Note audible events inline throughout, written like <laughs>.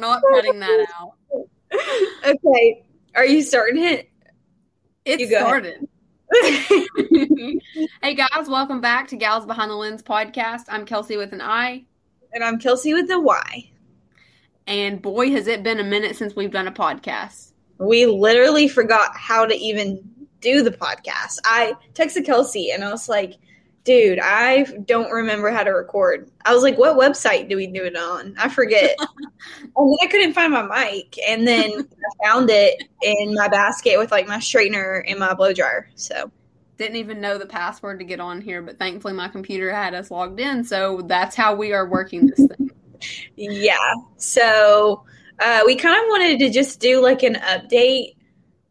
not cutting that out. <laughs> okay. Are you starting it? It You started. <laughs> hey guys, welcome back to Gals Behind the Lens podcast. I'm Kelsey with an I, And I'm Kelsey with the Y. and boy, has it been a minute since we've done a podcast. We literally forgot how to even do the podcast. I texted Kelsey and I was like, dude, I don't remember how to record. I was like, what website do we do it on? I forget. <laughs> and then I couldn't find my mic. And then <laughs> I found it in my basket with like my straightener and my blow dryer. So Didn't even know the password to get on here, but thankfully my computer had us logged in, so that's how we are working this thing. <laughs> Yeah. So uh, we kind of wanted to just do like an update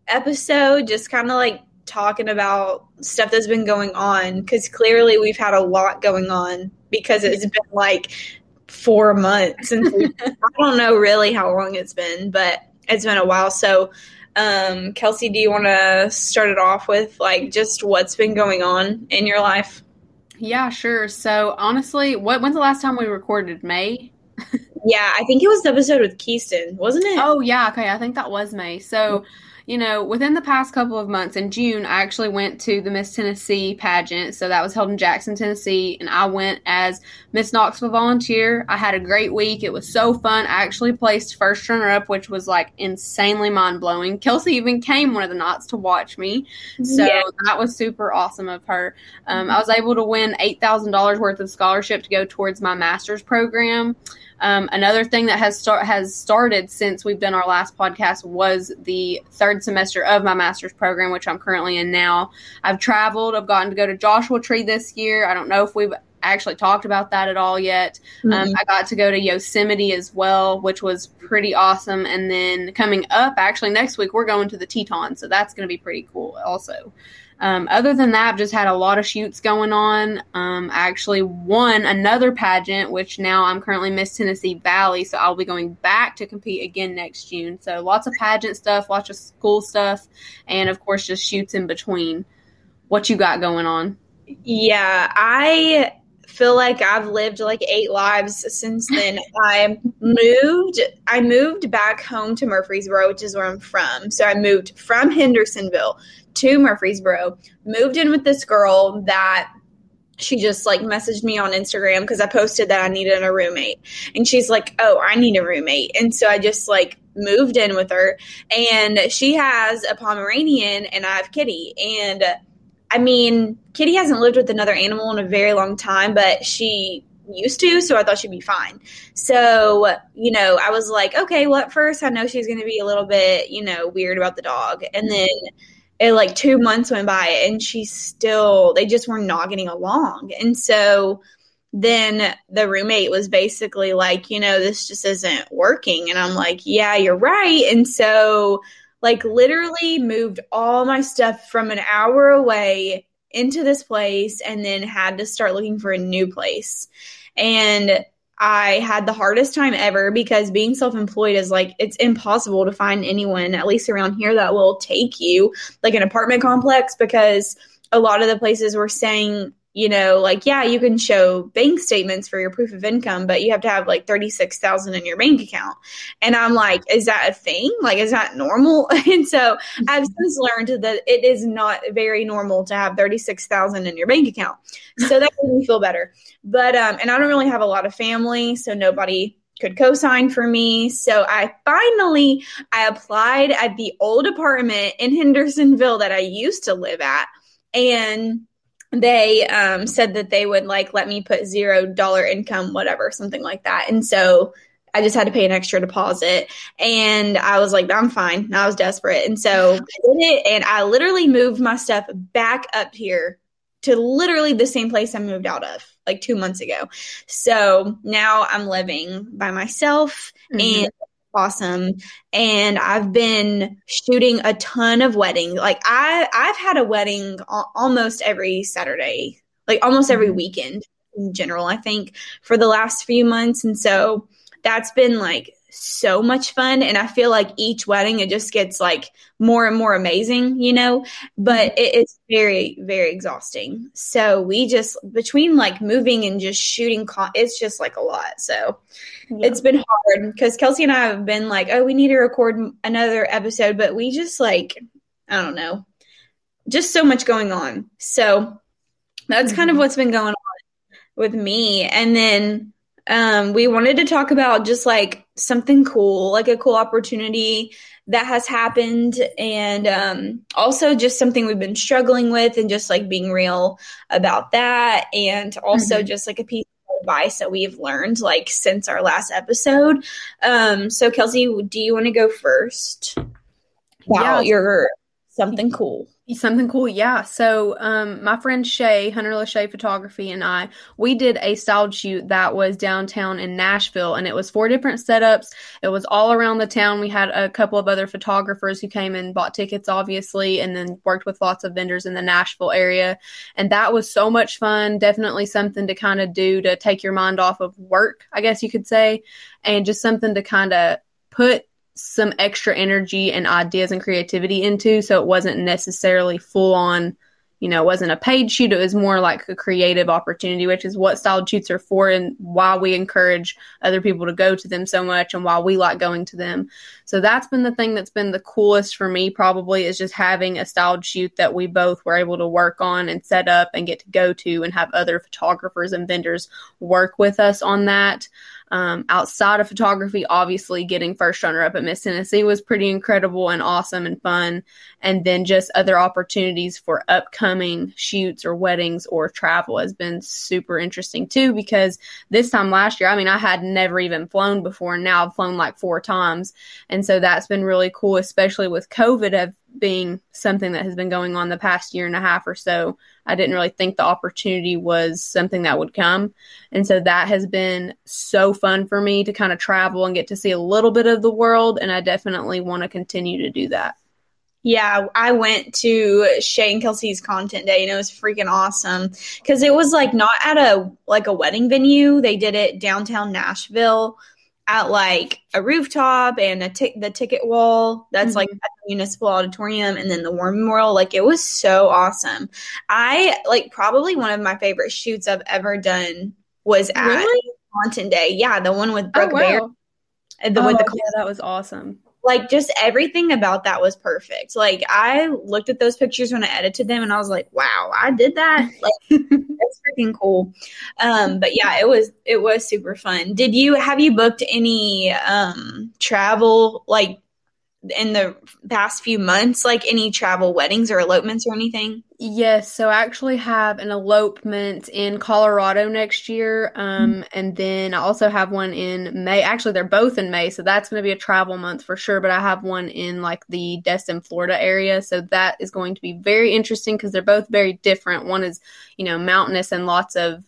episode, just kind of like talking about stuff that's been going on because clearly we've had a lot going on because it's been like four months since we, <laughs> I don't know really how long it's been, but it's been a while. So, um, Kelsey, do you want to start it off with like just what's been going on in your life? Yeah, sure. So honestly, what when's the last time we recorded? May? Yeah, I think it was the episode with Keyston, wasn't it? Oh yeah, okay. I think that was May. So, you know, within the past couple of months, in June, I actually went to the Miss Tennessee pageant. So that was held in Jackson, Tennessee, and I went as Miss Knoxville volunteer. I had a great week. It was so fun. I actually placed first runner up, which was like insanely mind blowing. Kelsey even came one of the nights to watch me. So Yeah. that was super awesome of her. Um, I was able to win eight thousand dollars worth of scholarship to go towards my master's program. Um, another thing that has start has started since we've done our last podcast was the third semester of my master's program, which I'm currently in now. I've traveled. I've gotten to go to Joshua Tree this year. I don't know if we've actually talked about that at all yet. Um, Mhm. I got to go to Yosemite as well, which was pretty awesome. And then coming up, actually next week, we're going to the Teton, so that's going to be pretty cool also. Um, other than that, I've just had a lot of shoots going on. Um, I actually won another pageant, which now I'm currently Miss Tennessee Valley, so I'll be going back to compete again next June. So lots of pageant stuff, lots of school stuff, and of course just shoots in between. What you got going on? Yeah, I feel like I've lived like eight lives since <laughs> then. I moved I moved back home to Murfreesboro, which is where I'm from. So I moved from Hendersonville to Murfreesboro, moved in with this girl that she just like messaged me on Instagram because I posted that I needed a roommate. And she's like, Oh, I need a roommate. And so I just like moved in with her. And she has a Pomeranian and I have Kitty. And I mean, Kitty hasn't lived with another animal in a very long time, but she used to, so I thought she'd be fine. So, you know, I was like, okay, well, at first I know she's going to be a little bit, you know, weird about the dog. And then it like two months went by and she still, they just were not getting along. And so then the roommate was basically like, you know, this just isn't working. And I'm like, yeah, you're right. And so, like literally moved all my stuff from an hour away into this place and then had to start looking for a new place. And I had the hardest time ever because being self employed is like, it's impossible to find anyone, at least around here, that will take you like an apartment complex because a lot of the places were saying, you know, like, yeah, you can show bank statements for your proof of income, but you have to have like 36,000 in your bank account. And I'm like, is that a thing? Like, is that normal? <laughs> And so I've since learned that it is not very normal to have 36,000 in your bank account. So that made me feel better. But, um, and I don't really have a lot of family, so nobody could co-sign for me. So I finally, I applied at the old apartment in Hendersonville that I used to live at. And they um, said that they would like let me put zero dollar income, whatever, something like that. And so I just had to pay an extra deposit. And I was like, I'm fine. I was desperate. And so I did it. And I literally moved my stuff back up here to literally the same place I moved out of like two months ago. So now I'm living by myself Mhm. and awesome and i've been shooting a ton of weddings like i i've had a wedding almost every saturday like almost every Mhm. weekend in general i think for the last few months and so that's been like so much fun and i feel like each wedding it just gets like more and more amazing you know but it's very very exhausting so we just between like moving and just shooting con- it's just like a lot so yeah. it's been hard because kelsey and i have been like oh we need to record another episode but we just like i don't know just so much going on so that's mm-hmm. kind of mm-hmm. what's been going on with me and then um, we wanted to talk about just like something cool, like a cool opportunity that has happened, and um, also just something we've been struggling with, and just like being real about that, and also mm-hmm. just like a piece of advice that we've learned like since our last episode. Um, so, Kelsey, do you want to go first? Wow, yeah. your something cool. Something cool, yeah. So, um, my friend Shay, Hunter Lachey Photography, and I, we did a styled shoot that was downtown in Nashville, and it was four different setups. It was all around the town. We had a couple of other photographers who came and bought tickets, obviously, and then worked with lots of vendors in the Nashville area. And that was so much fun. Definitely something to kind of do to take your mind off of work, I guess you could say, and just something to kind of put some extra energy and ideas and creativity into. So it wasn't necessarily full on, you know, it wasn't a paid shoot. It was more like a creative opportunity, which is what styled shoots are for and why we encourage other people to go to them so much and why we like going to them. So that's been the thing that's been the coolest for me probably is just having a styled shoot that we both were able to work on and set up and get to go to and have other photographers and vendors work with us on that. Um, outside of photography, obviously getting first runner up at Miss Tennessee was pretty incredible and awesome and fun. And then just other opportunities for upcoming shoots or weddings or travel has been super interesting too. Because this time last year, I mean, I had never even flown before, and now I've flown like four times, and so that's been really cool, especially with COVID of being something that has been going on the past year and a half or so. I didn't really think the opportunity was something that would come. And so that has been so fun for me to kind of travel and get to see a little bit of the world. And I definitely want to continue to do that. Yeah, I went to Shane Kelsey's content day and it was freaking awesome because it was like not at a like a wedding venue. They did it downtown Nashville at like a rooftop and a t- the ticket wall that's mm-hmm. like at the municipal auditorium and then the war memorial like it was so awesome i like probably one of my favorite shoots i've ever done was at really? content day yeah the one with brooke oh, wow. bear the, oh, with the yeah, that was awesome like just everything about that was perfect. Like I looked at those pictures when I edited them and I was like, wow, I did that. <laughs> Like that's freaking cool. Um, but yeah, it was it was super fun. Did you have you booked any um travel like in the past few months, like any travel weddings or elopements or anything? Yes, so I actually have an elopement in Colorado next year. Um, mm-hmm. and then I also have one in May. Actually, they're both in May, so that's going to be a travel month for sure. But I have one in like the Destin, Florida area. So that is going to be very interesting because they're both very different. One is, you know, mountainous and lots of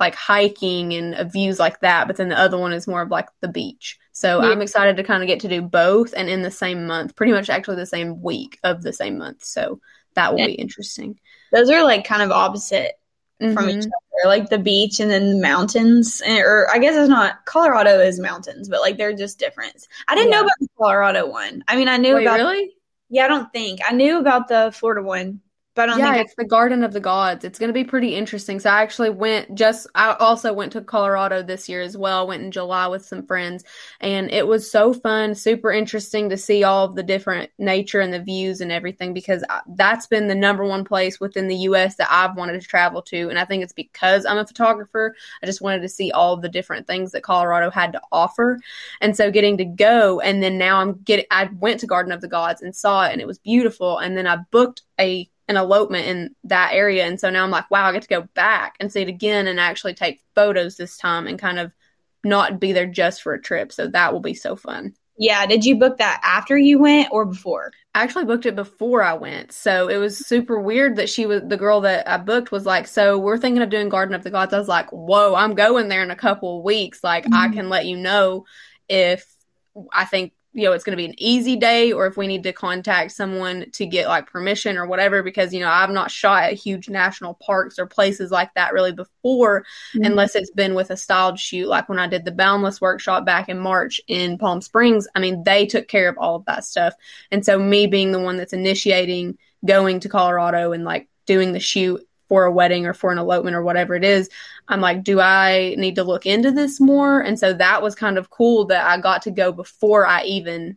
like hiking and uh, views like that, but then the other one is more of like the beach. So yeah. I'm excited to kind of get to do both and in the same month, pretty much actually the same week of the same month. So that will yeah. be interesting. Those are like kind of opposite mm-hmm. from each mm-hmm. other, like the beach and then the mountains. Or I guess it's not Colorado is mountains, but like they're just different. I didn't yeah. know about the Colorado one. I mean, I knew Wait, about really. Yeah, I don't think I knew about the Florida one, but yeah, it's the Garden of the Gods. It's going to be pretty interesting. So I actually went just I also went to Colorado this year as well. Went in July with some friends and it was so fun, super interesting to see all of the different nature and the views and everything because that's been the number one place within the US that I've wanted to travel to and I think it's because I'm a photographer. I just wanted to see all the different things that Colorado had to offer. And so getting to go and then now I'm getting I went to Garden of the Gods and saw it and it was beautiful and then I booked a an elopement in that area. And so now I'm like, wow, I get to go back and see it again and actually take photos this time and kind of not be there just for a trip. So that will be so fun. Yeah. Did you book that after you went or before? I actually booked it before I went. So it was super weird that she was the girl that I booked was like, So we're thinking of doing Garden of the Gods. I was like, Whoa, I'm going there in a couple of weeks. Like, mm-hmm. I can let you know if I think you know it's going to be an easy day or if we need to contact someone to get like permission or whatever because you know I've not shot at huge national parks or places like that really before mm-hmm. unless it's been with a styled shoot like when I did the Boundless workshop back in March in Palm Springs I mean they took care of all of that stuff and so me being the one that's initiating going to Colorado and like doing the shoot for a wedding or for an elopement or whatever it is, I'm like, do I need to look into this more? And so that was kind of cool that I got to go before I even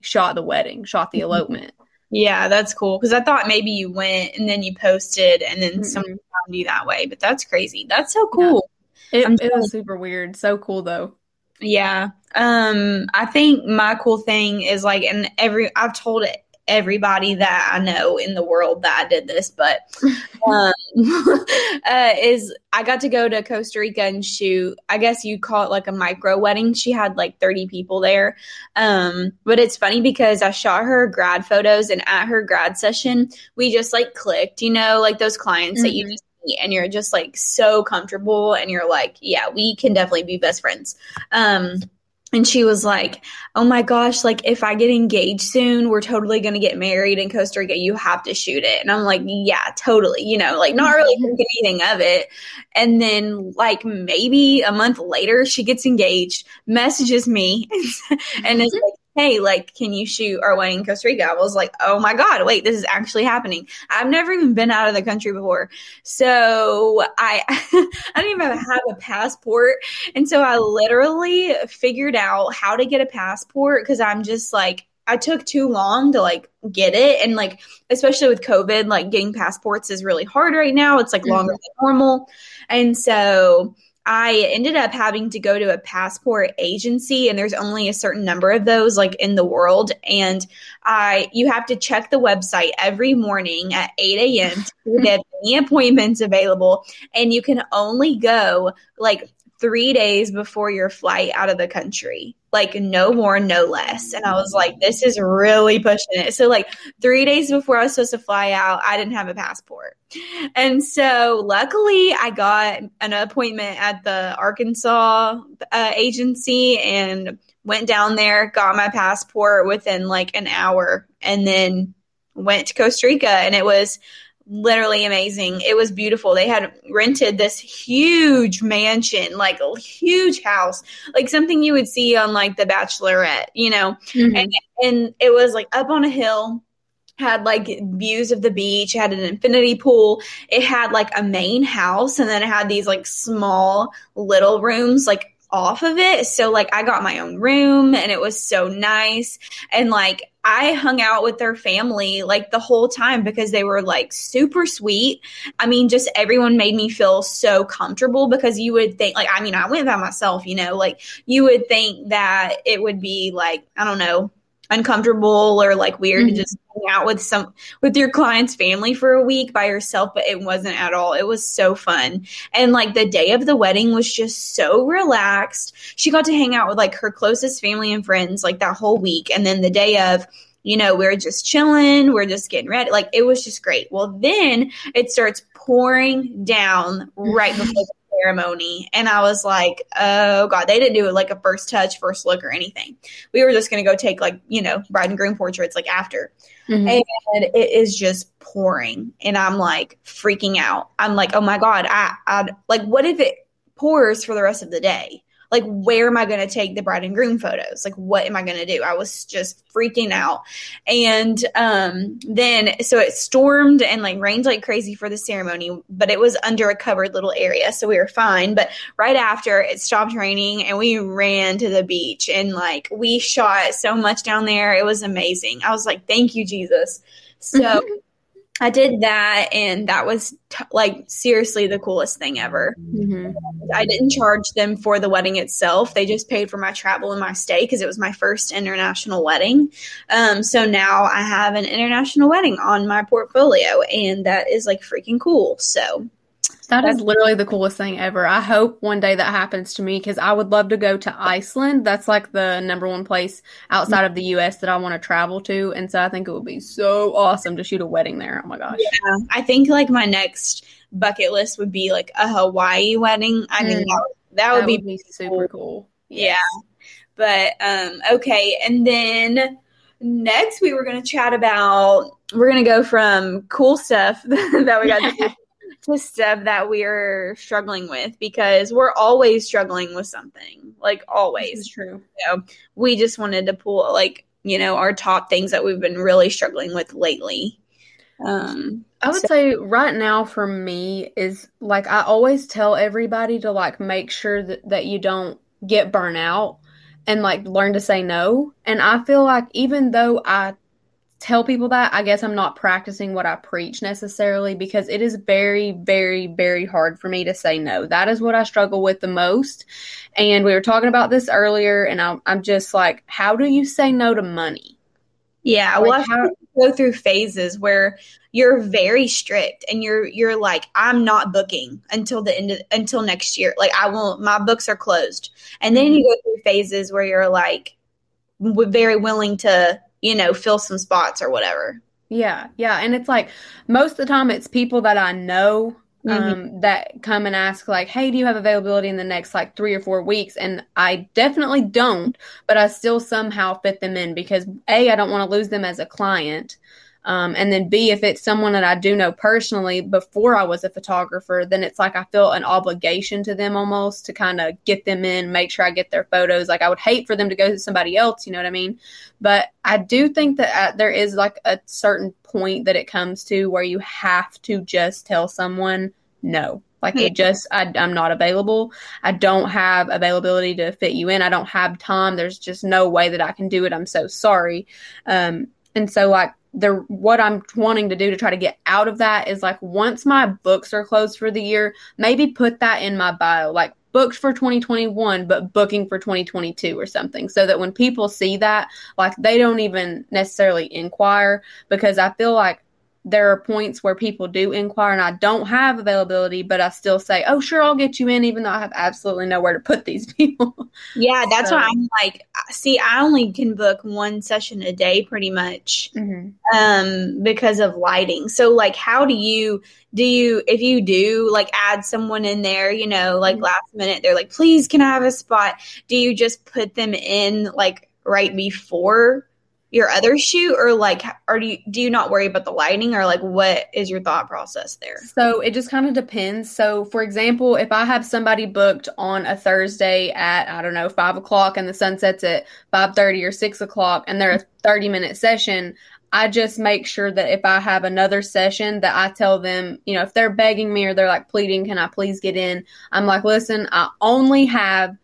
shot the wedding, shot the mm-hmm. elopement. Yeah, that's cool. Because I thought maybe you went and then you posted and then mm-hmm. someone found you that way. But that's crazy. That's so cool. Yeah. It, it was super weird. So cool though. Yeah. Um, I think my cool thing is like, and every I've told it everybody that I know in the world that I did this, but um, <laughs> uh, is I got to go to Costa Rica and shoot. I guess you'd call it like a micro wedding. She had like 30 people there. Um, but it's funny because I shot her grad photos, and at her grad session, we just like clicked, you know, like those clients mm-hmm. that you mm-hmm. and you're just like so comfortable and you're like yeah we can definitely be best friends um and she was like, "Oh my gosh, like if I get engaged soon, we're totally going to get married in Costa Rica. You have to shoot it." And I'm like, "Yeah, totally." You know, like not really mm-hmm. thinking anything of it. And then like maybe a month later, she gets engaged, messages me <laughs> and is like, hey, like, can you shoot our wedding in Costa Rica? I was like, oh my God, wait, this is actually happening. I've never even been out of the country before. So I, <laughs> I don't even have a passport. And so I literally figured out how to get a passport because I'm just like, I took too long to like get it. And like, especially with COVID, like getting passports is really hard right now. It's like longer mm-hmm. than normal. And so I ended up having to go to a passport agency and there's only a certain number of those like in the world and I you have to check the website every morning at 8 a.m. to <laughs> get any appointments available and you can only go like three days before your flight out of the country. Like no more, no less. And I was like, this is really pushing it. So like three days before I was supposed to fly out, I didn't have a passport. And so luckily I got an appointment at the Arkansas uh, agency and went down there, got my passport within like an hour and then went to Costa Rica and it was literally amazing. It was beautiful. They had rented this huge mansion, like a huge house, like something you would see on like The Bachelorette, you know. Mm-hmm. And and it was like up on a hill had like views of the beach, had an infinity pool, it had like a main house and then it had these like small little rooms like off of it. So like I got my own room and it was so nice and like I hung out with their family like the whole time because they were like super sweet. I mean, just everyone made me feel so comfortable because you would think, like, I mean, I went by myself, you know, like you would think that it would be like, I don't know, uncomfortable or like weird mm-hmm. to just hang out with some with your client's family for a week by yourself but it wasn't at all. It was so fun. And like the day of the wedding was just so relaxed. She got to hang out with like her closest family and friends like that whole week. And then the day of you know we're just chilling we're just getting ready. Like it was just great. Well then it starts pouring down right before the ceremony and I was like, oh God, they didn't do it like a first touch, first look or anything. We were just going to go take like, you know, bride and groom portraits like after. Mm-hmm. And it is just pouring. And I'm like freaking out. I'm like, oh my God, I, I like, what if it pours for the rest of the day? Like where am i going to take the bride and groom photos? Like what am i going to do? I was just freaking out. And um then so it stormed and like rained like crazy for the ceremony but it was under a covered little area so we were fine. But right after it stopped raining and we ran to the beach and like we shot so much down there. It was amazing. I was like thank you jesus. So I did that, and that was t- like seriously the coolest thing ever. Mm-hmm. I didn't charge them for the wedding itself; they just paid for my travel and my stay because it was my first international wedding. Um, so now I have an international wedding on my portfolio, and that is like freaking cool. So that is literally the coolest thing ever. I hope one day that happens to me because I would love to go to Iceland. That's like the number one place outside of the US that I want to travel to. And so I think it would be so awesome to shoot a wedding there. Oh my gosh. Yeah. I think like my next bucket list would be like a Hawaii wedding. I mm. mean, that, that, would, that be, would be super cool. Yes. Yeah. But um, okay, and then next we were going to chat about we're going to go from cool stuff <laughs> that we got stuff that we're struggling with because we're always struggling with something like always. True. So we just wanted to pull like you know our top things that we've been really struggling with lately. Um I would so- say right now for me is like I always tell everybody to like make sure that, that you don't get burnt out and like learn to say no. And I feel like even though I tell people that, I guess I'm not practicing what I preach necessarily because it is very, very, very hard for me to say no. That is what I struggle with the most. And we were talking about this earlier, and I'm, I'm just like, how do you say no to money? Yeah, Like, well, I how- go through phases where you're very strict and you're you're like, I'm not booking until the end of, until next year. Like I won't. My books are closed, and then mm-hmm. you go through phases where you're like, very willing to you know fill some spots or whatever. Yeah, yeah. And it's like most of the time it's people that I know Mhm. um, that come and ask, like, hey, do you have availability in the next like three or four weeks? And I definitely don't, but I still somehow fit them in because A, I don't want to lose them as a client. Um, and then B, if it's someone that I do know personally before I was a photographer, then it's like I feel an obligation to them almost to kind of get them in, make sure I get their photos. Like I would hate for them to go to somebody else, you know what I mean? But I do think that uh, there is like a certain point that it comes to where you have to just tell someone no. Like it just, I, I'm not available. I don't have availability to fit you in. I don't have time. There's just no way that I can do it. I'm so sorry. Um, and so like the what I'm wanting to do to try to get out of that is like once my books are closed for the year, maybe put that in my bio, like booked for 2021, but booking for 2022 or something, so that when people see that, like they don't even necessarily inquire because I feel like there are points where people do inquire and I don't have availability, but I still say, oh, sure, I'll get you in, even though I have absolutely nowhere to put these <laughs> people. Yeah, that's So- why I'm like, see, I only can book one session a day, pretty much. mm-hmm. um because of lighting so like how do you do you if you do like add someone in there you know like Mhm. last minute they're like please can i have a spot do you just put them in like right before your other shoot or like or do you do you not worry about the lighting or like what is your thought process there So it just kind of depends. So, for example, if I have somebody booked on a Thursday at I don't know five o'clock and the sun sets at five thirty or six o'clock, and they're a thirty minute session, I just make sure that if I have another session, that I tell them, you know, if they're begging me or they're like pleading, can I please get in? I'm like, listen, I only have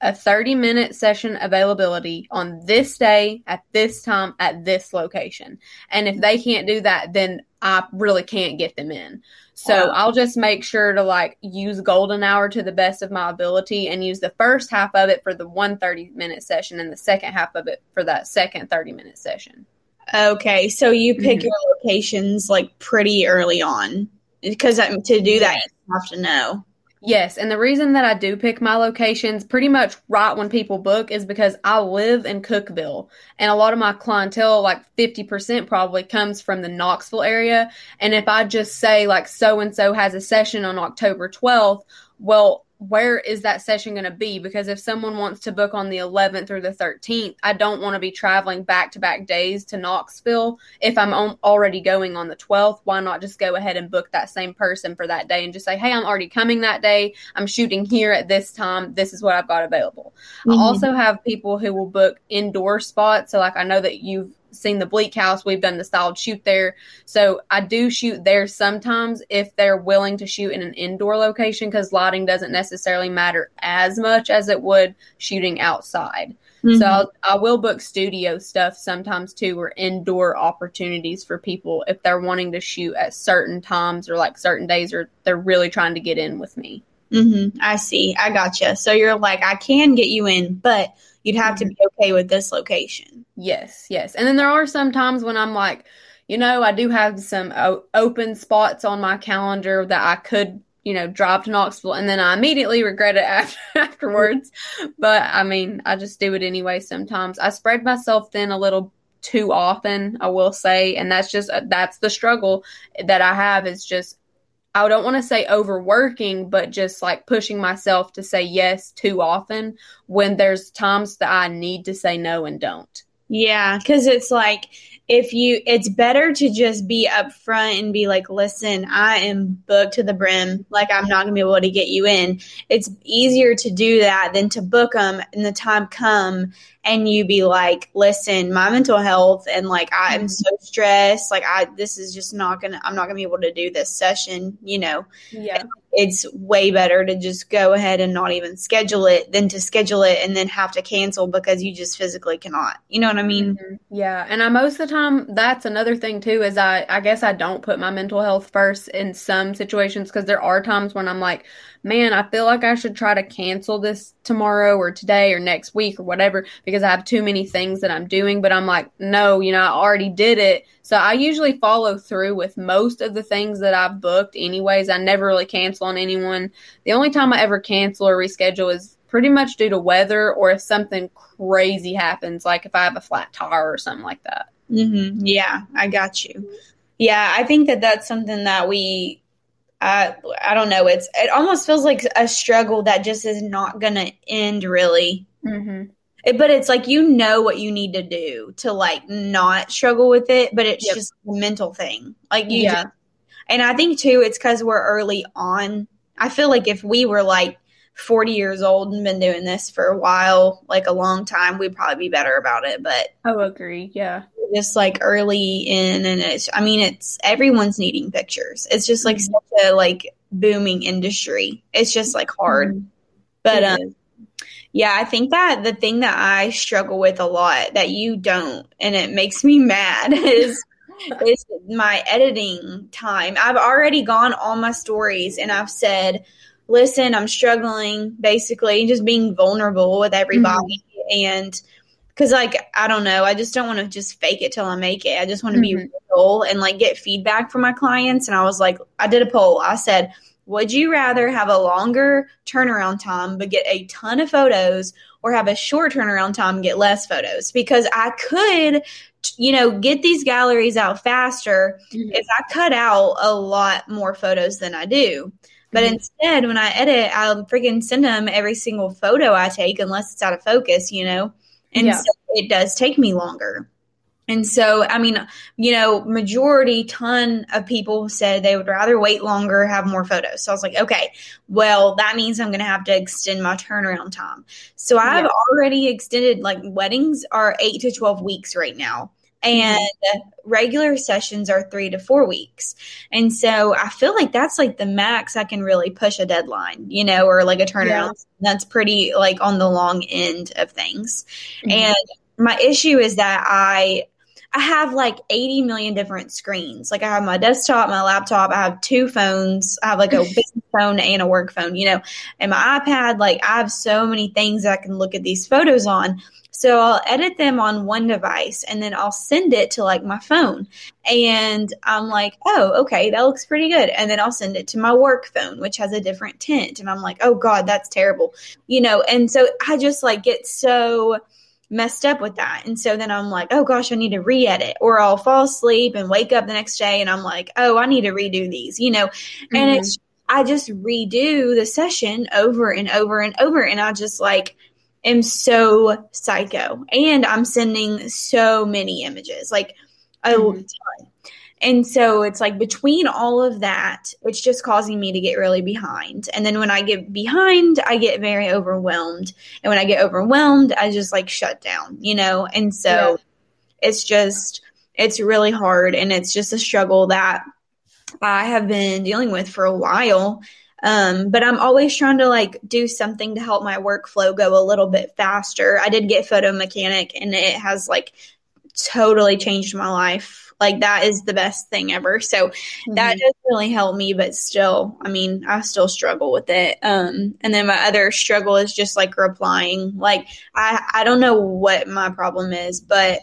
a 30 minute session availability on this day at this time at this location. And if they can't do that, then I really can't get them in. So Wow. I'll just make sure to like use golden hour to the best of my ability and use the first half of it for the one 30 minute session and the second half of it for that second 30 minute session. okay so you pick Mhm. your locations like pretty early on because to do that you have to know Yes, and the reason that I do pick my locations pretty much right when people book is because I live in Cookeville, and a lot of my clientele, like 50% probably, comes from the Knoxville area. And if I just say, like, so and so has a session on October 12th, well, where is that session going to be? Because if someone wants to book on the 11th or the 13th, I don't want to be traveling back to back days to Knoxville. If I'm on, already going on the 12th, why not just go ahead and book that same person for that day and just say, hey, I'm already coming that day. I'm shooting here at this time. This is what I've got available. I Mhm. also have people who will book indoor spots. So, like, I know that you've seen the Bleak House. We've done the styled shoot there. So, I do shoot there sometimes if they're willing to shoot in an indoor location because lighting doesn't necessarily matter as much as it would shooting outside. So, Mhm. I'll, I will book studio stuff sometimes too, or indoor opportunities for people if they're wanting to shoot at certain times or like certain days, or they're really trying to get in with me. Mm-hmm. I see. I gotcha. So you're like, I can get you in, but you'd have to be okay with this location. Yes, yes. And then there are some times when I'm like, you know, I do have some o- open spots on my calendar that I could, you know, drive to Knoxville and then I immediately regret it <laughs> after, afterwards. But I mean, I just do it anyway sometimes. I spread myself thin a little too often, I will say, and that's just uh, that's the struggle that I have is just I don't want to say overworking, but just like pushing myself to say yes too often when there's times that I need to say no and don't. Yeah, because it's like if you, it's better to just be upfront and be like, listen, I am booked to the brim. Like, I'm not going to be able to get you in. It's easier to do that than to book them and the time come and you be like, listen, my mental health and like, I am so stressed. Like, I, this is just not going to, I'm not going to be able to do this session, you know? Yeah. It's way better to just go ahead and not even schedule it than to schedule it and then have to cancel because you just physically cannot. You know what I mean? Mm-hmm. Yeah, and I most of the time that's another thing too is I I guess I don't put my mental health first in some situations because there are times when I'm like, man, I feel like I should try to cancel this tomorrow or today or next week or whatever because I have too many things that I'm doing, but I'm like, no, you know, I already did it. So I usually follow through with most of the things that I've booked anyways. I never really cancel on anyone. The only time I ever cancel or reschedule is pretty much due to weather or if something crazy happens, like if I have a flat tire or something like that. Mm-hmm. Yeah, I got you. Yeah, I think that that's something that we, uh, I don't know. It's it almost feels like a struggle that just is not going to end really. Mm-hmm. It, but it's like you know what you need to do to like not struggle with it, but it's Yep. just a mental thing. Like you, Yeah. just- and I think too, it's because we're early on. I feel like if we were like 40 years old and been doing this for a while, like a long time, we'd probably be better about it. But Oh, agree. Yeah. just like early in and it's i mean it's everyone's needing pictures it's just like such a like booming industry it's just like hard but um yeah i think that the thing that i struggle with a lot that you don't and it makes me <laughs> mad is <laughs> is my editing time i've already gone all my stories and i've said listen i'm struggling basically just being vulnerable with everybody. And because like i don't know i just don't want to just fake it till i make it. I just want to be Mhm. real and like get feedback from my clients. And i was like i did a poll. I said would you rather have a longer turnaround time but get a ton of photos or have a short turnaround time and get less photos? Because i could you know get these galleries out faster Mhm. if i cut out a lot more photos than i do but Mhm. instead when i edit i'll freaking send them every single photo i take unless it's out of focus you know and Yeah. so it does take me longer and so i mean you know majority ton of people said they would rather wait longer have more photos so i was like okay well that means i'm going to have to extend my turnaround time so i've Yeah. already extended like weddings are 8 to 12 weeks right now and regular sessions are 3 to 4 weeks and so i feel like that's like the max i can really push a deadline you know or like a turnaround that's pretty like on the long end of things Mhm. and my issue is that I I have like 80 million different screens. Like I have my desktop, my laptop, I have two phones. I have like a <laughs> business phone and a work phone, you know, and my iPad. Like I have so many things I can look at these photos on. So I'll edit them on one device and then I'll send it to like my phone. And I'm like, oh, okay, that looks pretty good. And then I'll send it to my work phone, which has a different tint. And I'm like, oh God, that's terrible. You know, and so I just like get so messed up with that. And so then I'm like, oh gosh, I need to re edit. Or I'll fall asleep and wake up the next day and I'm like, oh, I need to redo these, you know? And Mhm. it's, I just redo the session over and over and over. And I just like am so psycho. And I'm sending so many images, like a Mhm. ton. And so it's like between all of that, it's just causing me to get really behind. And then when I get behind, I get very overwhelmed. And when I get overwhelmed, I just like shut down, you know? And so Yeah. it's just, it's really hard. And it's just a struggle that I have been dealing with for a while. Um, but I'm always trying to like do something to help my workflow go a little bit faster. I did get Photo Mechanic and it has like totally changed my life. Like that is the best thing ever. So that Mhm. does really help me, but still, I mean, I still struggle with it. Um, and then my other struggle is just like replying. Like I, I don't know what my problem is, but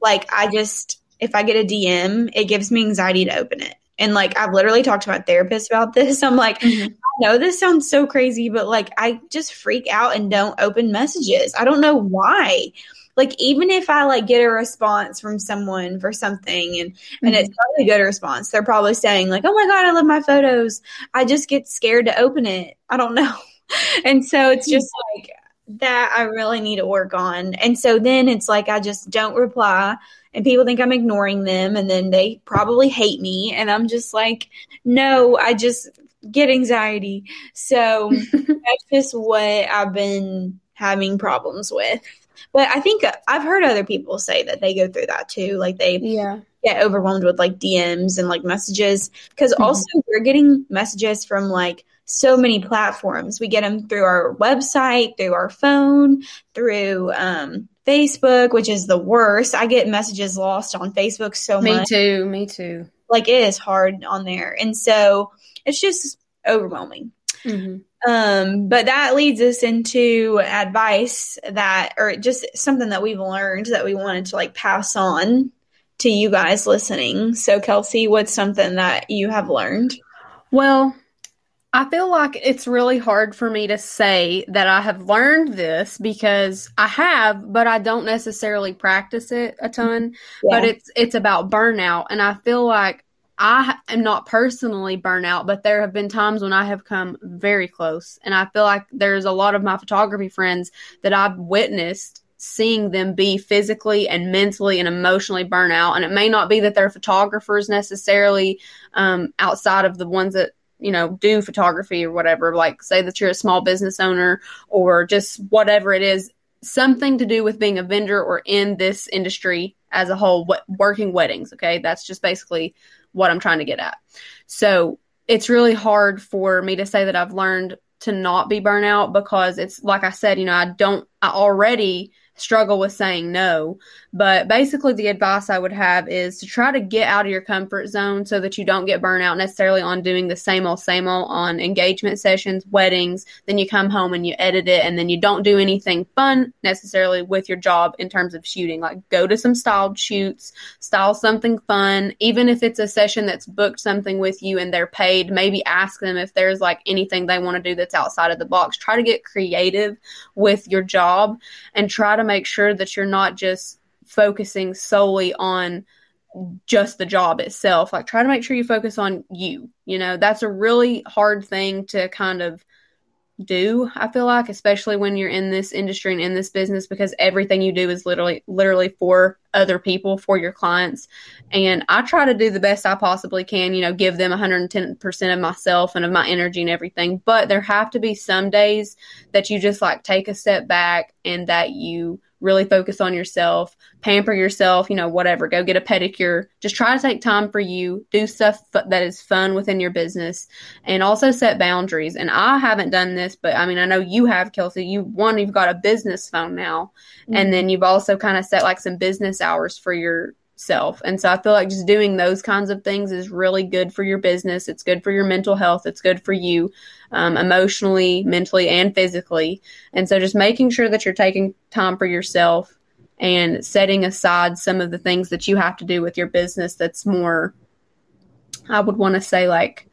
like I just if I get a DM, it gives me anxiety to open it. And like I've literally talked to my therapist about this. <laughs> I'm like, Mhm. I know this sounds so crazy, but like I just freak out and don't open messages. I don't know why. like even if I like get a response from someone for something and and it's probably a good response, they're probably saying like, "Oh my god, I love my photos." I just get scared to open it. I don't know. <laughs> and so it's just like that I really need to work on. And so then it's like I just don't reply and people think I'm ignoring them and then they probably hate me and I'm just like, "No, I just get anxiety." So <laughs> that's just what I've been having problems with. But I think I've heard other people say that they go through that too. Like they Yeah. get overwhelmed with like DMs and like messages because Mhm. also we're getting messages from like so many platforms. We get them through our website, through our phone, through um, Facebook, which is the worst. I get messages lost on Facebook so Me much. Me too. Me too. Like it is hard on there, and so it's just overwhelming. hmm Um, but that leads us into advice that, or just something that we've learned that we wanted to like pass on to you guys listening. So, Kelsey, what's something that you have learned? Well, I feel like it's really hard for me to say that I have learned this because I have, but I don't necessarily practice it a ton. But it's it's about burnout, and I feel like I am not personally burnout, but there have been times when I have come very close, and I feel like there's a lot of my photography friends that I've witnessed seeing them be physically and mentally and emotionally burnout. And it may not be that they're photographers necessarily um, outside of the ones that you know do photography or whatever. Like say that you're a small business owner or just whatever it is, something to do with being a vendor or in this industry as a whole. What working weddings? Okay, that's just basically what I'm trying to get at. So it's really hard for me to say that I've learned to not be burnout because it's like I said, you know, I don't, I already struggle with saying no. But basically, the advice I would have is to try to get out of your comfort zone so that you don't get burnt out necessarily on doing the same old, same old on engagement sessions, weddings. Then you come home and you edit it, and then you don't do anything fun necessarily with your job in terms of shooting. Like go to some styled shoots, style something fun, even if it's a session that's booked something with you and they're paid. Maybe ask them if there's like anything they want to do that's outside of the box. Try to get creative with your job and try to make sure that you're not just focusing solely on just the job itself. Like try to make sure you focus on you. You know, that's a really hard thing to kind of do, I feel like, especially when you're in this industry and in this business because everything you do is literally literally for other people, for your clients. And I try to do the best I possibly can, you know, give them 110% of myself and of my energy and everything. But there have to be some days that you just like take a step back and that you really focus on yourself, pamper yourself, you know, whatever. Go get a pedicure. Just try to take time for you, do stuff that is fun within your business, and also set boundaries. And I haven't done this, but I mean, I know you have, Kelsey. You one, you've got a business phone now, and mm-hmm. then you've also kind of set like some business hours for your self. And so I feel like just doing those kinds of things is really good for your business. It's good for your mental health. It's good for you um, emotionally, mentally, and physically. And so just making sure that you're taking time for yourself and setting aside some of the things that you have to do with your business that's more, I would want to say, like,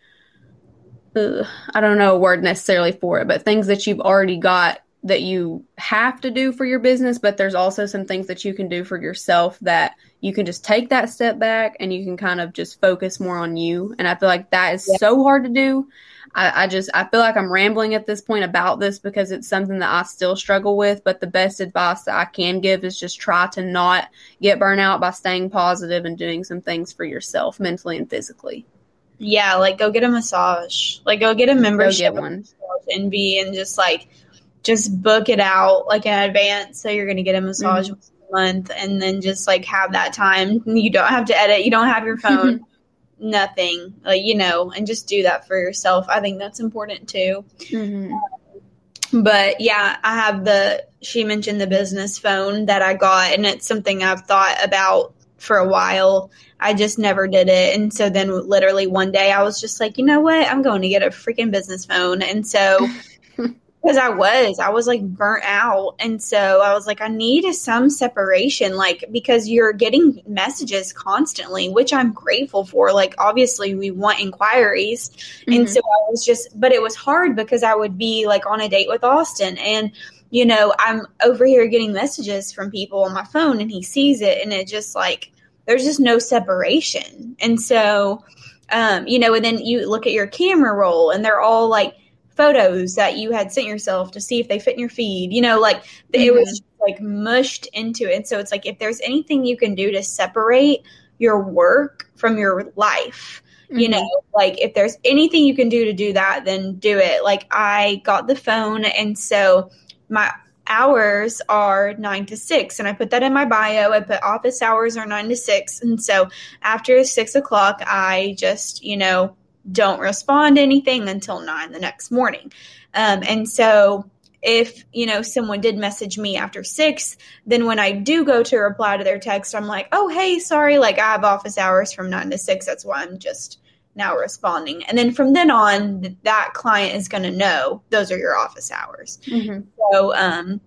uh, I don't know a word necessarily for it, but things that you've already got that you have to do for your business, but there's also some things that you can do for yourself that you can just take that step back and you can kind of just focus more on you. And I feel like that is Yeah. so hard to do. I, I just I feel like I'm rambling at this point about this because it's something that I still struggle with. But the best advice that I can give is just try to not get burnt out by staying positive and doing some things for yourself mentally and physically. Yeah, like go get a massage. Like go get a Go membership get one. and be and just like just book it out like in advance. So you're gonna get a massage mm-hmm. a month and then just like have that time. You don't have to edit, you don't have your <laughs> phone, nothing. Like, you know, and just do that for yourself. I think that's important too. hmm But yeah, I have the she mentioned the business phone that I got and it's something I've thought about for a while. I just never did it. And so then literally one day I was just like, you know what? I'm going to get a freaking business phone. And so <laughs> because I was, I was like burnt out. And so I was like, I need some separation, like, because you're getting messages constantly, which I'm grateful for. Like, obviously, we want inquiries. And Mhm. so I was just, but it was hard because I would be like on a date with Austin and you know, I'm over here getting messages from people on my phone and he sees it and it just like there's just no separation. And so um, you know, and then you look at your camera roll and they're all like photos that you had sent yourself to see if they fit in your feed. You know, like mm-hmm. it was like mushed into it. And so it's like if there's anything you can do to separate your work from your life, mm-hmm. you know, like if there's anything you can do to do that, then do it. Like I got the phone and so my hours are nine to six. And I put that in my bio. I put office hours are nine to six. And so after six o'clock, I just, you know, don't respond to anything until nine the next morning. Um, and so if you know someone did message me after six then when i do go to reply to their text i'm like oh hey sorry like i have office hours from nine to six that's why i'm just now responding. And then from then on, that client is going to know those are your office hours. Mm-hmm. So, um,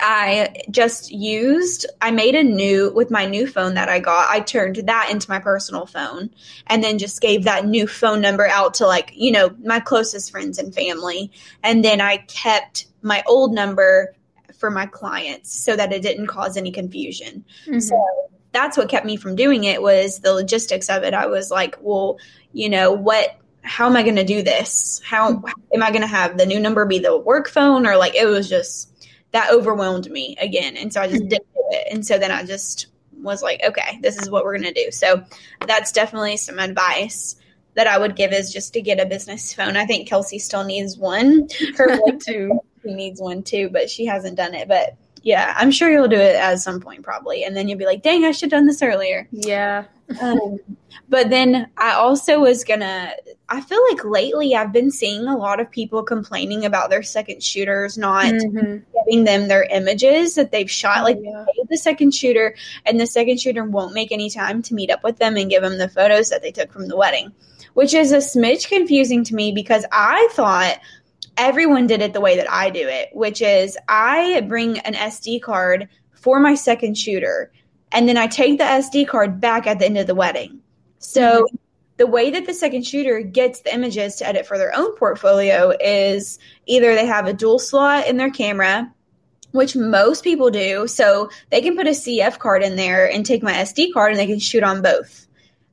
I just used, I made a new, with my new phone that I got, I turned that into my personal phone and then just gave that new phone number out to like, you know, my closest friends and family. And then I kept my old number for my clients so that it didn't cause any confusion. Mm-hmm. So that's what kept me from doing it was the logistics of it. I was like, well, you know, what how am I going to do this? How am I going to have the new number be the work phone or like it was just that overwhelmed me again. And so I just hmm. did it. And so then I just was like, okay, this is what we're going to do. So that's definitely some advice that I would give is just to get a business phone. I think Kelsey still needs one. Her <laughs> too. She needs one too, but she hasn't done it. But yeah, I'm sure you'll do it at some point probably. And then you'll be like, dang, I should have done this earlier. Yeah. um, but then I also was gonna, I feel like lately I've been seeing a lot of people complaining about their second shooters not mm-hmm. getting them their images that they've shot. Oh, like yeah. the second shooter, and the second shooter won't make any time to meet up with them and give them the photos that they took from the wedding, which is a smidge confusing to me because I thought everyone did it the way that I do it, which is I bring an SD card for my second shooter, and then I take the SD card back at the end of the wedding. So mm-hmm. the way that the second shooter gets the images to edit for their own portfolio is either they have a dual slot in their camera, which most people do, so they can put a CF card in there and take my SD card and they can shoot on both.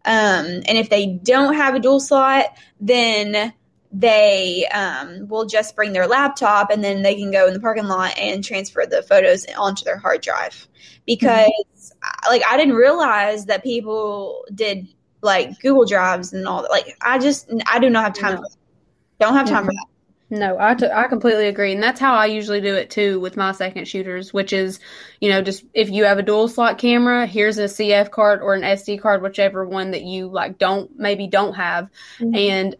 Um, and if they don't have a dual slot, then they um, will just bring their laptop and then they can go in the parking lot and transfer the photos onto their hard drive because mm-hmm. like i didn't realize that people did like google drives and all that like i just i do not have time no. don't have time mm-hmm. for that no, I, t- I completely agree. And that's how I usually do it too with my second shooters, which is, you know, just if you have a dual slot camera, here's a CF card or an SD card, whichever one that you like don't, maybe don't have. Mm-hmm. And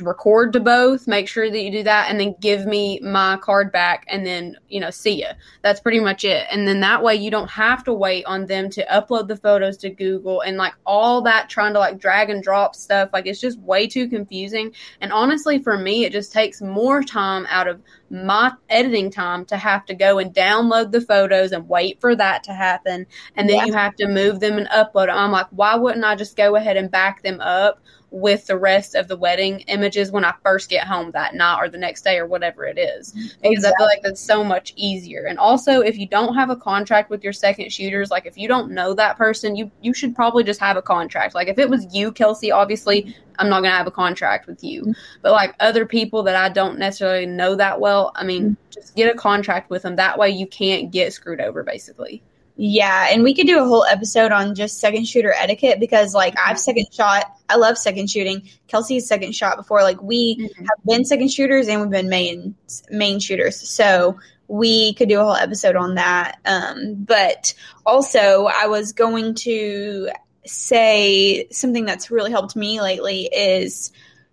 record to both make sure that you do that and then give me my card back and then you know see ya. That's pretty much it. And then that way you don't have to wait on them to upload the photos to google and like all that trying to like drag and drop stuff. Like it's just way too confusing. And honestly for me it just takes more time out of my editing time to have to go and download the photos and wait for that to happen. And then yeah. you have to move them and upload them i'm like why wouldn't i just go ahead and back them up with the rest of the wedding images when I first get home that night or the next day or whatever it is. Because exactly. I feel like that's so much easier. And also if you don't have a contract with your second shooters, like if you don't know that person, you you should probably just have a contract. Like if it was you, Kelsey, obviously I'm not gonna have a contract with you. But like other people that I don't necessarily know that well, I mean, mm-hmm. just get a contract with them. That way you can't get screwed over basically. Yeah, and we could do a whole episode on just second shooter etiquette because, like, I've second shot. I love second shooting. Kelsey's second shot before. Like, we mm-hmm. have been second shooters and we've been main main shooters. So we could do a whole episode on that. Um, but also, I was going to say something that's really helped me lately is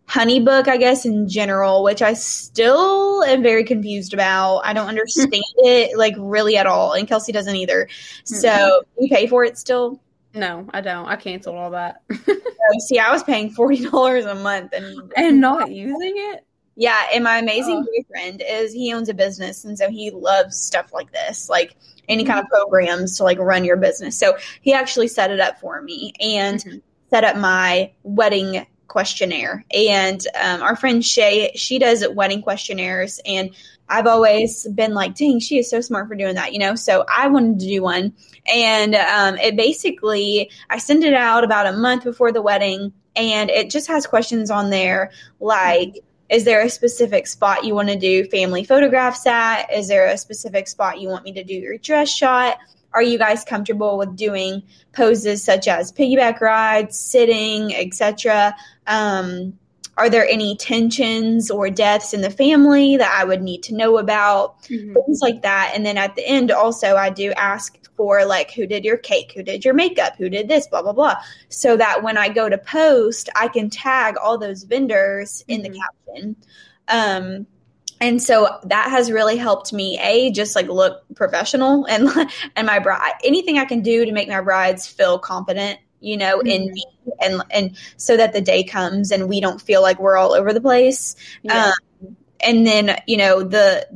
Honeybook, I guess, in general, which I still am very confused about. I don't understand it like really at all. And Kelsey doesn't either. So mm-hmm. you pay for it still? No, I don't. I canceled all that. <laughs> Oh, see, I was paying forty dollars a month and <laughs> and not <laughs> using it. Yeah, and my amazing oh. boyfriend is he owns a business and so he loves stuff like this, like any kind of mm-hmm. programs to like run your business. So he actually set it up for me and mm-hmm. set up my wedding questionnaire. And um, our friend Shay, she does wedding questionnaires. And I've always been like, dang, she is so smart for doing that, you know? So I wanted to do one. And um, it basically, I send it out about a month before the wedding. And it just has questions on there like, is there a specific spot you want to do family photographs at? Is there a specific spot you want me to do your dress shot? Are you guys comfortable with doing poses such as piggyback rides, sitting, etc.? Um, are there any tensions or deaths in the family that I would need to know about? Mm-hmm. Things like that. And then at the end, also, I do ask for like who did your cake, who did your makeup, who did this, blah, blah, blah. So that when I go to post, I can tag all those vendors in mm-hmm. the caption. Um, and so that has really helped me a just like look professional <laughs> and and my bride anything i can do to make my brides feel confident you know mm-hmm. in me and and so that the day comes and we don't feel like we're all over the place yeah. um, and then you know the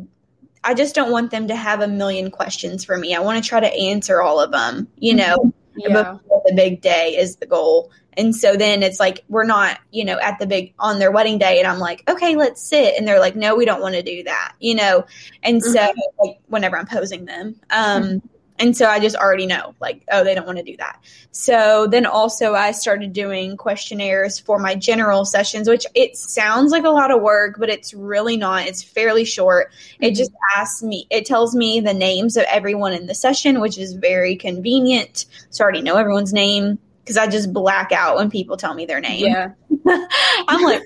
I just don't want them to have a million questions for me. I want to try to answer all of them, you know, mm-hmm. yeah. before the big day is the goal. And so then it's like we're not, you know, at the big on their wedding day and I'm like, "Okay, let's sit." And they're like, "No, we don't want to do that." You know. And so mm-hmm. like whenever I'm posing them. Um mm-hmm. And so I just already know, like, oh, they don't want to do that. So then also I started doing questionnaires for my general sessions, which it sounds like a lot of work, but it's really not. It's fairly short. Mm-hmm. It just asks me, it tells me the names of everyone in the session, which is very convenient. So I already know everyone's name because I just black out when people tell me their name. Yeah. <laughs> I'm like,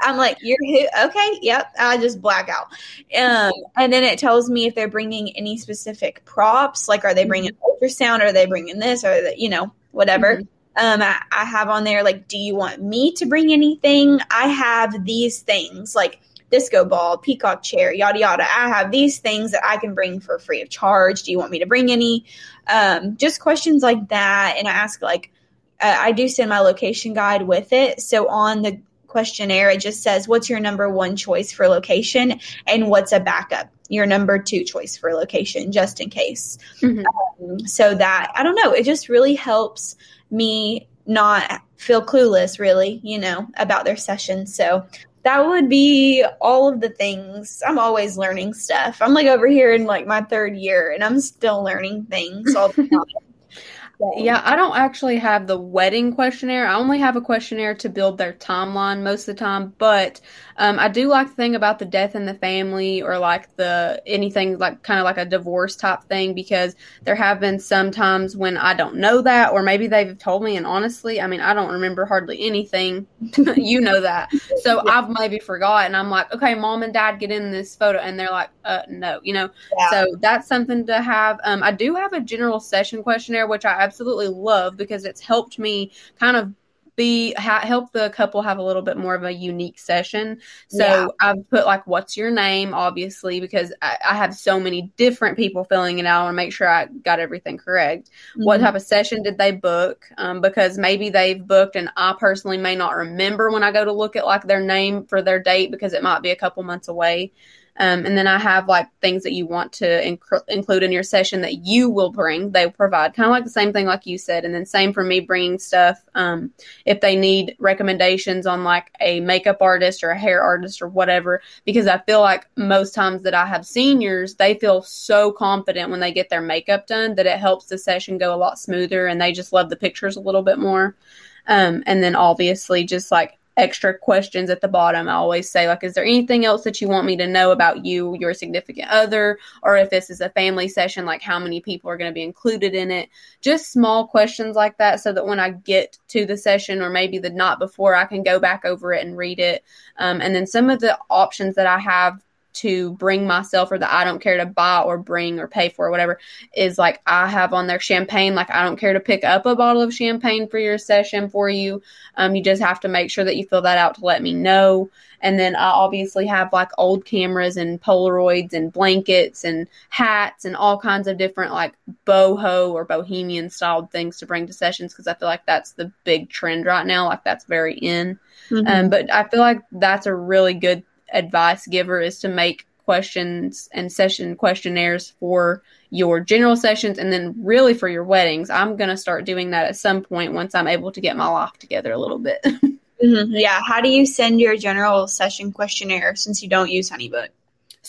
I'm like, you're who? Okay, yep. I just black out. Um, and then it tells me if they're bringing any specific props, like are they bringing mm-hmm. ultrasound, are they bringing this, or you know, whatever. Mm-hmm. Um, I, I have on there like, do you want me to bring anything? I have these things like disco ball, peacock chair, yada yada. I have these things that I can bring for free of charge. Do you want me to bring any? Um, just questions like that, and I ask like. Uh, I do send my location guide with it. So on the questionnaire, it just says, What's your number one choice for location? And what's a backup? Your number two choice for location, just in case. Mm-hmm. Um, so that, I don't know, it just really helps me not feel clueless, really, you know, about their session. So that would be all of the things. I'm always learning stuff. I'm like over here in like my third year and I'm still learning things all the <laughs> time. Yeah, I don't actually have the wedding questionnaire. I only have a questionnaire to build their timeline most of the time. But um, I do like the thing about the death in the family or like the anything like kind of like a divorce type thing because there have been some times when I don't know that or maybe they've told me. And honestly, I mean, I don't remember hardly anything. <laughs> you know that. So yeah. I've maybe forgotten. I'm like, okay, mom and dad get in this photo. And they're like, uh, no, you know. Yeah. So that's something to have. Um, I do have a general session questionnaire, which I absolutely love because it's helped me kind of be ha- help the couple have a little bit more of a unique session. So yeah. I've put like, "What's your name?" Obviously, because I, I, have so many different people filling it out. I want to make sure I got everything correct. Mm-hmm. What type of session did they book? Um, because maybe they've booked, and I personally may not remember when I go to look at like their name for their date because it might be a couple months away. Um, and then I have like things that you want to inc- include in your session that you will bring. They provide kind of like the same thing, like you said. And then same for me bringing stuff. Um, if they need recommendations on like a makeup artist or a hair artist or whatever, because I feel like most times that I have seniors, they feel so confident when they get their makeup done that it helps the session go a lot smoother and they just love the pictures a little bit more. Um, and then obviously just like extra questions at the bottom. I always say, like, is there anything else that you want me to know about you, your significant other, or if this is a family session, like how many people are going to be included in it? Just small questions like that so that when I get to the session or maybe the night before, I can go back over it and read it. Um, and then some of the options that I have to bring myself or that I don't care to buy or bring or pay for or whatever is like I have on their champagne. Like I don't care to pick up a bottle of champagne for your session for you. Um, you just have to make sure that you fill that out to let me know. And then I obviously have like old cameras and Polaroids and blankets and hats and all kinds of different like boho or bohemian styled things to bring to sessions because I feel like that's the big trend right now. Like that's very in. Mm-hmm. Um, but I feel like that's a really good advice giver is to make questions and session questionnaires for your general sessions and then really for your weddings. I'm going to start doing that at some point once I'm able to get my life together a little bit. <laughs> Mhm, Yeah. How do you send your general session questionnaire since you don't use HoneyBook?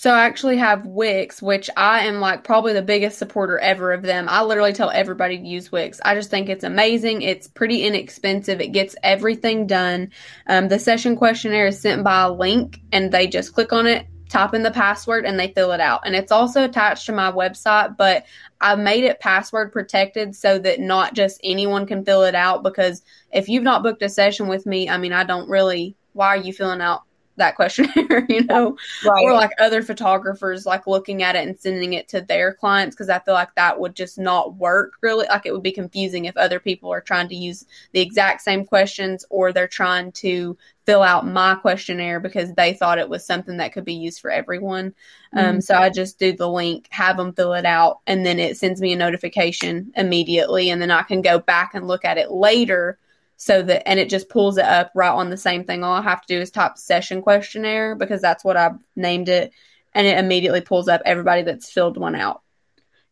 So I actually have Wix, which I am like probably the biggest supporter ever of them. I literally tell everybody to use Wix. I just think it's amazing. It's pretty inexpensive. It gets everything done. Um, the session questionnaire is sent by a link, and they just click on it, type in the password, and they fill it out. And it's also attached to my website, but I made it password protected so that not just anyone can fill it out. Because if you've not booked a session with me, I mean, I don't really. Why are you filling out that questionnaire? <laughs> you know or like other photographers like looking at it and sending it to their clients because I feel like that would just not work really. Like it would be confusing if other people are trying to use the exact same questions or they're trying to fill out my questionnaire because they thought it was something that could be used for everyone. Um, Mhm. so I just do the link, have them fill it out, and then it sends me a notification immediately, and then I can go back and look at it later so that and it just pulls it up right on the same thing. All I have to do is type session questionnaire because that's what I've named it, and it immediately pulls up everybody that's filled one out.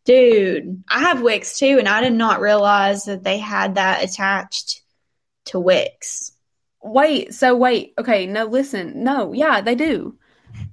Dude, I have Wix too, and I did not realize that they had that attached to Wix. Wait, so wait, okay, no, listen, no, yeah, they do.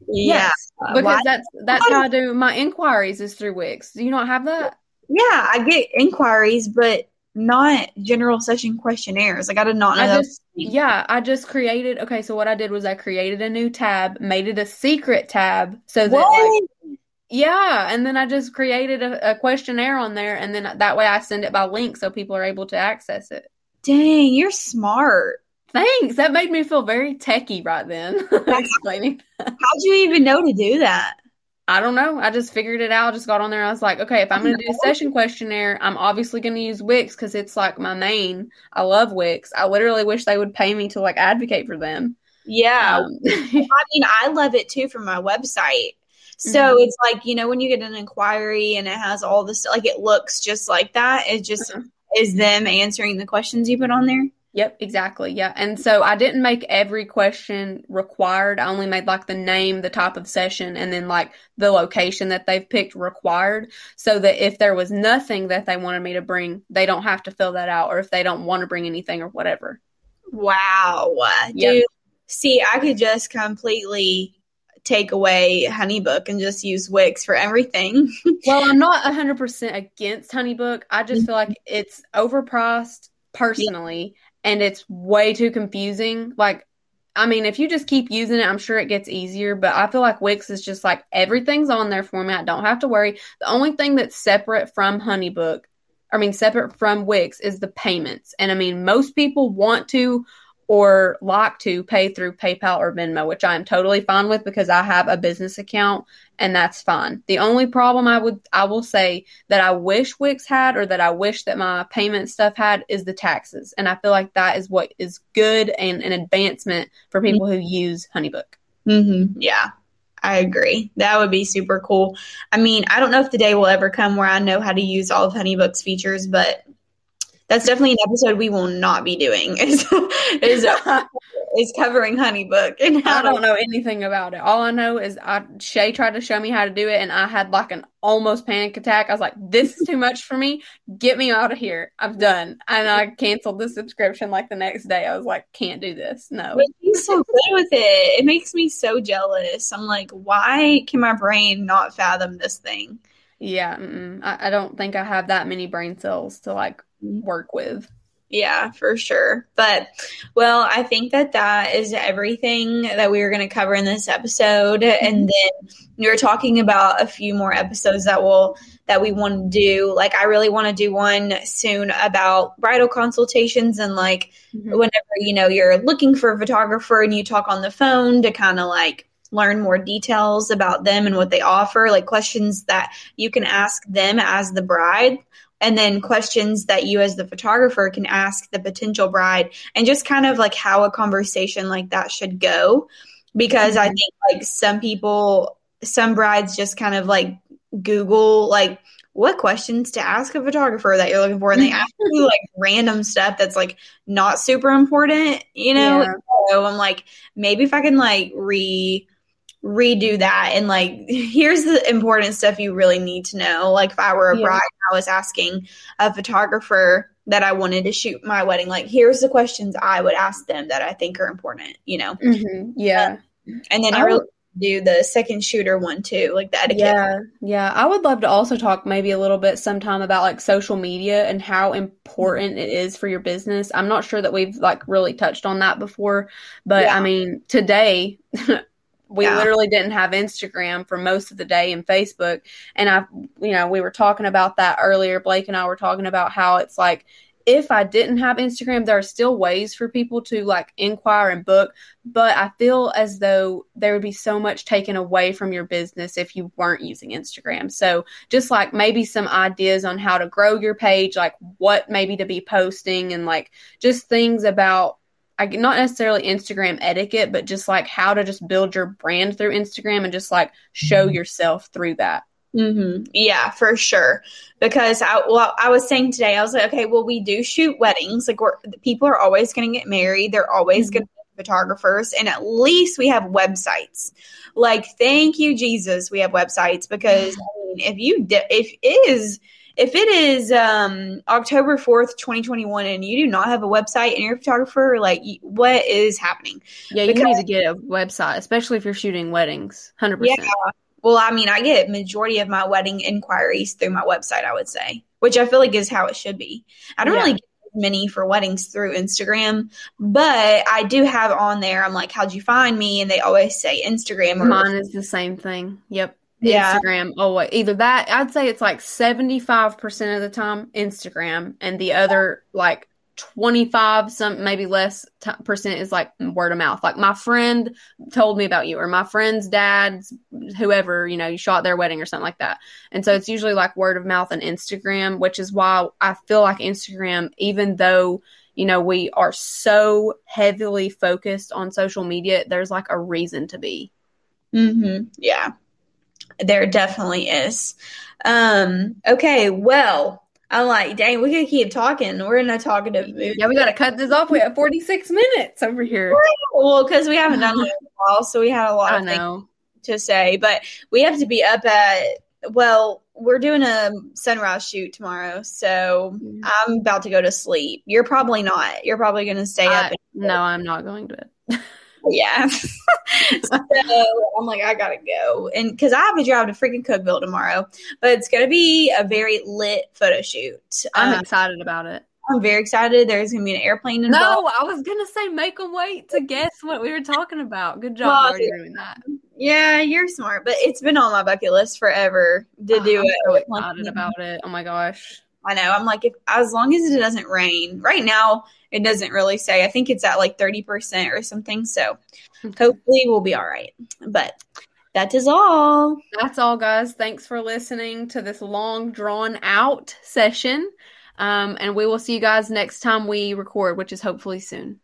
Yes, because Why- that's that's how I do my inquiries is through Wix. Do you not have that? yeah, I get inquiries, but not general session questionnaires. Like I did not know I just yeah, I just created. Okay, so what I did was I created a new tab, made it a secret tab, so that like, Yeah, and then I just created a, a questionnaire on there, and then that way I send it by link so people are able to access it. Dang, you're smart. Thanks. That made me feel very techie right then. <laughs> Explaining. How'd you even know to do that? I don't know. I just figured it out. Just got on there. I was like, okay, if I'm going to do a session questionnaire, I'm obviously going to use Wix because it's like my main. I love Wix. I literally wish they would pay me to like advocate for them. Yeah. Um, I mean, I love it too from my website. So Mhm. it's like, you know, when you get an inquiry and it has all this, like it looks just like that. It just Mhm. is them answering the questions you put on there. Yep, exactly. Yeah. And so I didn't make every question required. I only made like the name, the type of session, and then like the location that they've picked required so that if there was nothing that they wanted me to bring, they don't have to fill that out or if they don't want to bring anything or whatever. Wow. Yep. Dude, see, I could just completely take away Honeybook and just use Wix for everything. <laughs> Well, I'm not 100% against Honeybook. I just feel like it's overpriced personally and it's way too confusing. Like, I mean, if you just keep using it, I'm sure it gets easier, but I feel like Wix is just like everything's on there for me. I don't have to worry. The only thing that's separate from Honeybook, I mean, separate from Wix is the payments. And I mean, most people want to or like to pay through PayPal or Venmo, which I am totally fine with because I have a business account and that's fine. The only problem I would I will say that I wish Wix had or that I wish that my payment stuff had is the taxes. And I feel like that is what is good and an advancement for people who use Honeybook. Mm-hmm. Yeah, I agree. That would be super cool. I mean, I don't know if the day will ever come where I know how to use all of Honeybook's features, but that's definitely an episode we will not be doing. Is is <laughs> is covering Honeybook and I don't know anything about it. All I know is I Shay tried to show me how to do it and I had like an almost panic attack. I was like, this is too much for me. Get me out of here. I'm done. And I canceled the subscription like the next day. I was like, can't do this. No. But he's so good with it. It makes me so jealous. I'm like, why can my brain not fathom this thing? Yeah. I, I don't think I have that many brain cells to like work with. Yeah, for sure. But well, I think that that is everything that we were going to cover in this episode, and then we were talking about a few more episodes that will that we want to do. Like, I really want to do one soon about bridal consultations and like Mhm. whenever you know you're looking for a photographer and you talk on the phone to kind of like learn more details about them and what they offer like questions that you can ask them as the bride and then questions that you as the photographer can ask the potential bride and just kind of like how a conversation like that should go because i Mhm. think like some people some brides just kind of like google like what questions to ask a photographer that you're looking for and they ask you like random stuff that's like not super important you know Yeah. so i'm like maybe if i can like re redo that and like here's the important stuff you really need to know like if i were a Yeah. bride i was asking a photographer that I wanted to shoot my wedding. Like, here's the questions I would ask them that I think are important, you know? Mm-hmm. Yeah. And then I, I really do the second shooter one too, like the etiquette. Yeah, yeah. I would love to also talk maybe a little bit sometime about like social media and how important it is for your business. I'm not sure that we've like really touched on that before, but Yeah. I mean, today <laughs> we Yeah. literally didn't have Instagram for most of the day and Facebook. And I, you know, we were talking about that earlier. Blake and I were talking about how it's like, if I didn't have Instagram, there are still ways for people to like inquire and book, but I feel as though there would be so much taken away from your business if you weren't using Instagram. So, just like maybe some ideas on how to grow your page, like what maybe to be posting, and like just things about I not necessarily Instagram etiquette, but just like how to just build your brand through Instagram and just like show yourself through that. hmm Yeah, for sure. Because I well, I was saying today, I was like, okay, well, we do shoot weddings. Like, we're people are always going to get married. They're always Mhm. going to be photographers, and at least we have websites. Like, thank you, Jesus, we have websites because <sighs> I mean, if you di- if it is if it is um October fourth, twenty twenty one, and you do not have a website and you're a photographer, like, what is happening? Yeah, you Because- need to get a website, especially if you're shooting weddings. Hundred percent. Yeah. Well, I mean, I get majority of my wedding inquiries through my website, I would say, which I feel like is how it should be. I don't Yeah. really get many for weddings through Instagram, but I do have on there. I'm like, how'd you find me? And they always say Instagram or Mine is the same thing. Yep. Yeah. Instagram. Oh, either that. I'd say it's like seventy five percent of the time Instagram, and the other like twenty five, some maybe less t- percent is like word of mouth. Like my friend told me about you, or my friend's dad's whoever you know you shot their wedding or something like that. And so it's usually like word of mouth and Instagram, which is why I feel like Instagram, even though you know we are so heavily focused on social media, there's like a reason to be. hmm Yeah, there definitely is. Um, okay, well, I'm like, dang, we could keep talking. We're in a talkative mood. Yeah, we got to cut this off. We have 46 minutes over here. Well, because we haven't done it in a while, so we had a lot I of things know. to say, but we have to be up at well, we're doing a sunrise shoot tomorrow, so I'm about to go to sleep. You're probably not. You're probably going to stay up. I- And, no, I'm not going to it. <laughs> yeah. <laughs> so I'm like, I gotta go, and because I have to drive to freaking Cookeville tomorrow, but it's to be a very lit photo shoot. I'm I'm, excited about it. I'm very excited. There's to be an airplane involved. No, I was to say make them wait to guess what we were talking about. Good job Well, already doing that. Yeah, you're smart, but it's been on my bucket list forever to do I'm it. so excited about it. Oh my gosh. I know. I'm like, if as long as it doesn't rain. Right now, it doesn't really say. I think it's at like 30% or something. So hopefully we'll be all right. But that is all. That's all, guys. Thanks for listening to this long, drawn out session. Um, and we will see you guys next time we record, which is hopefully soon.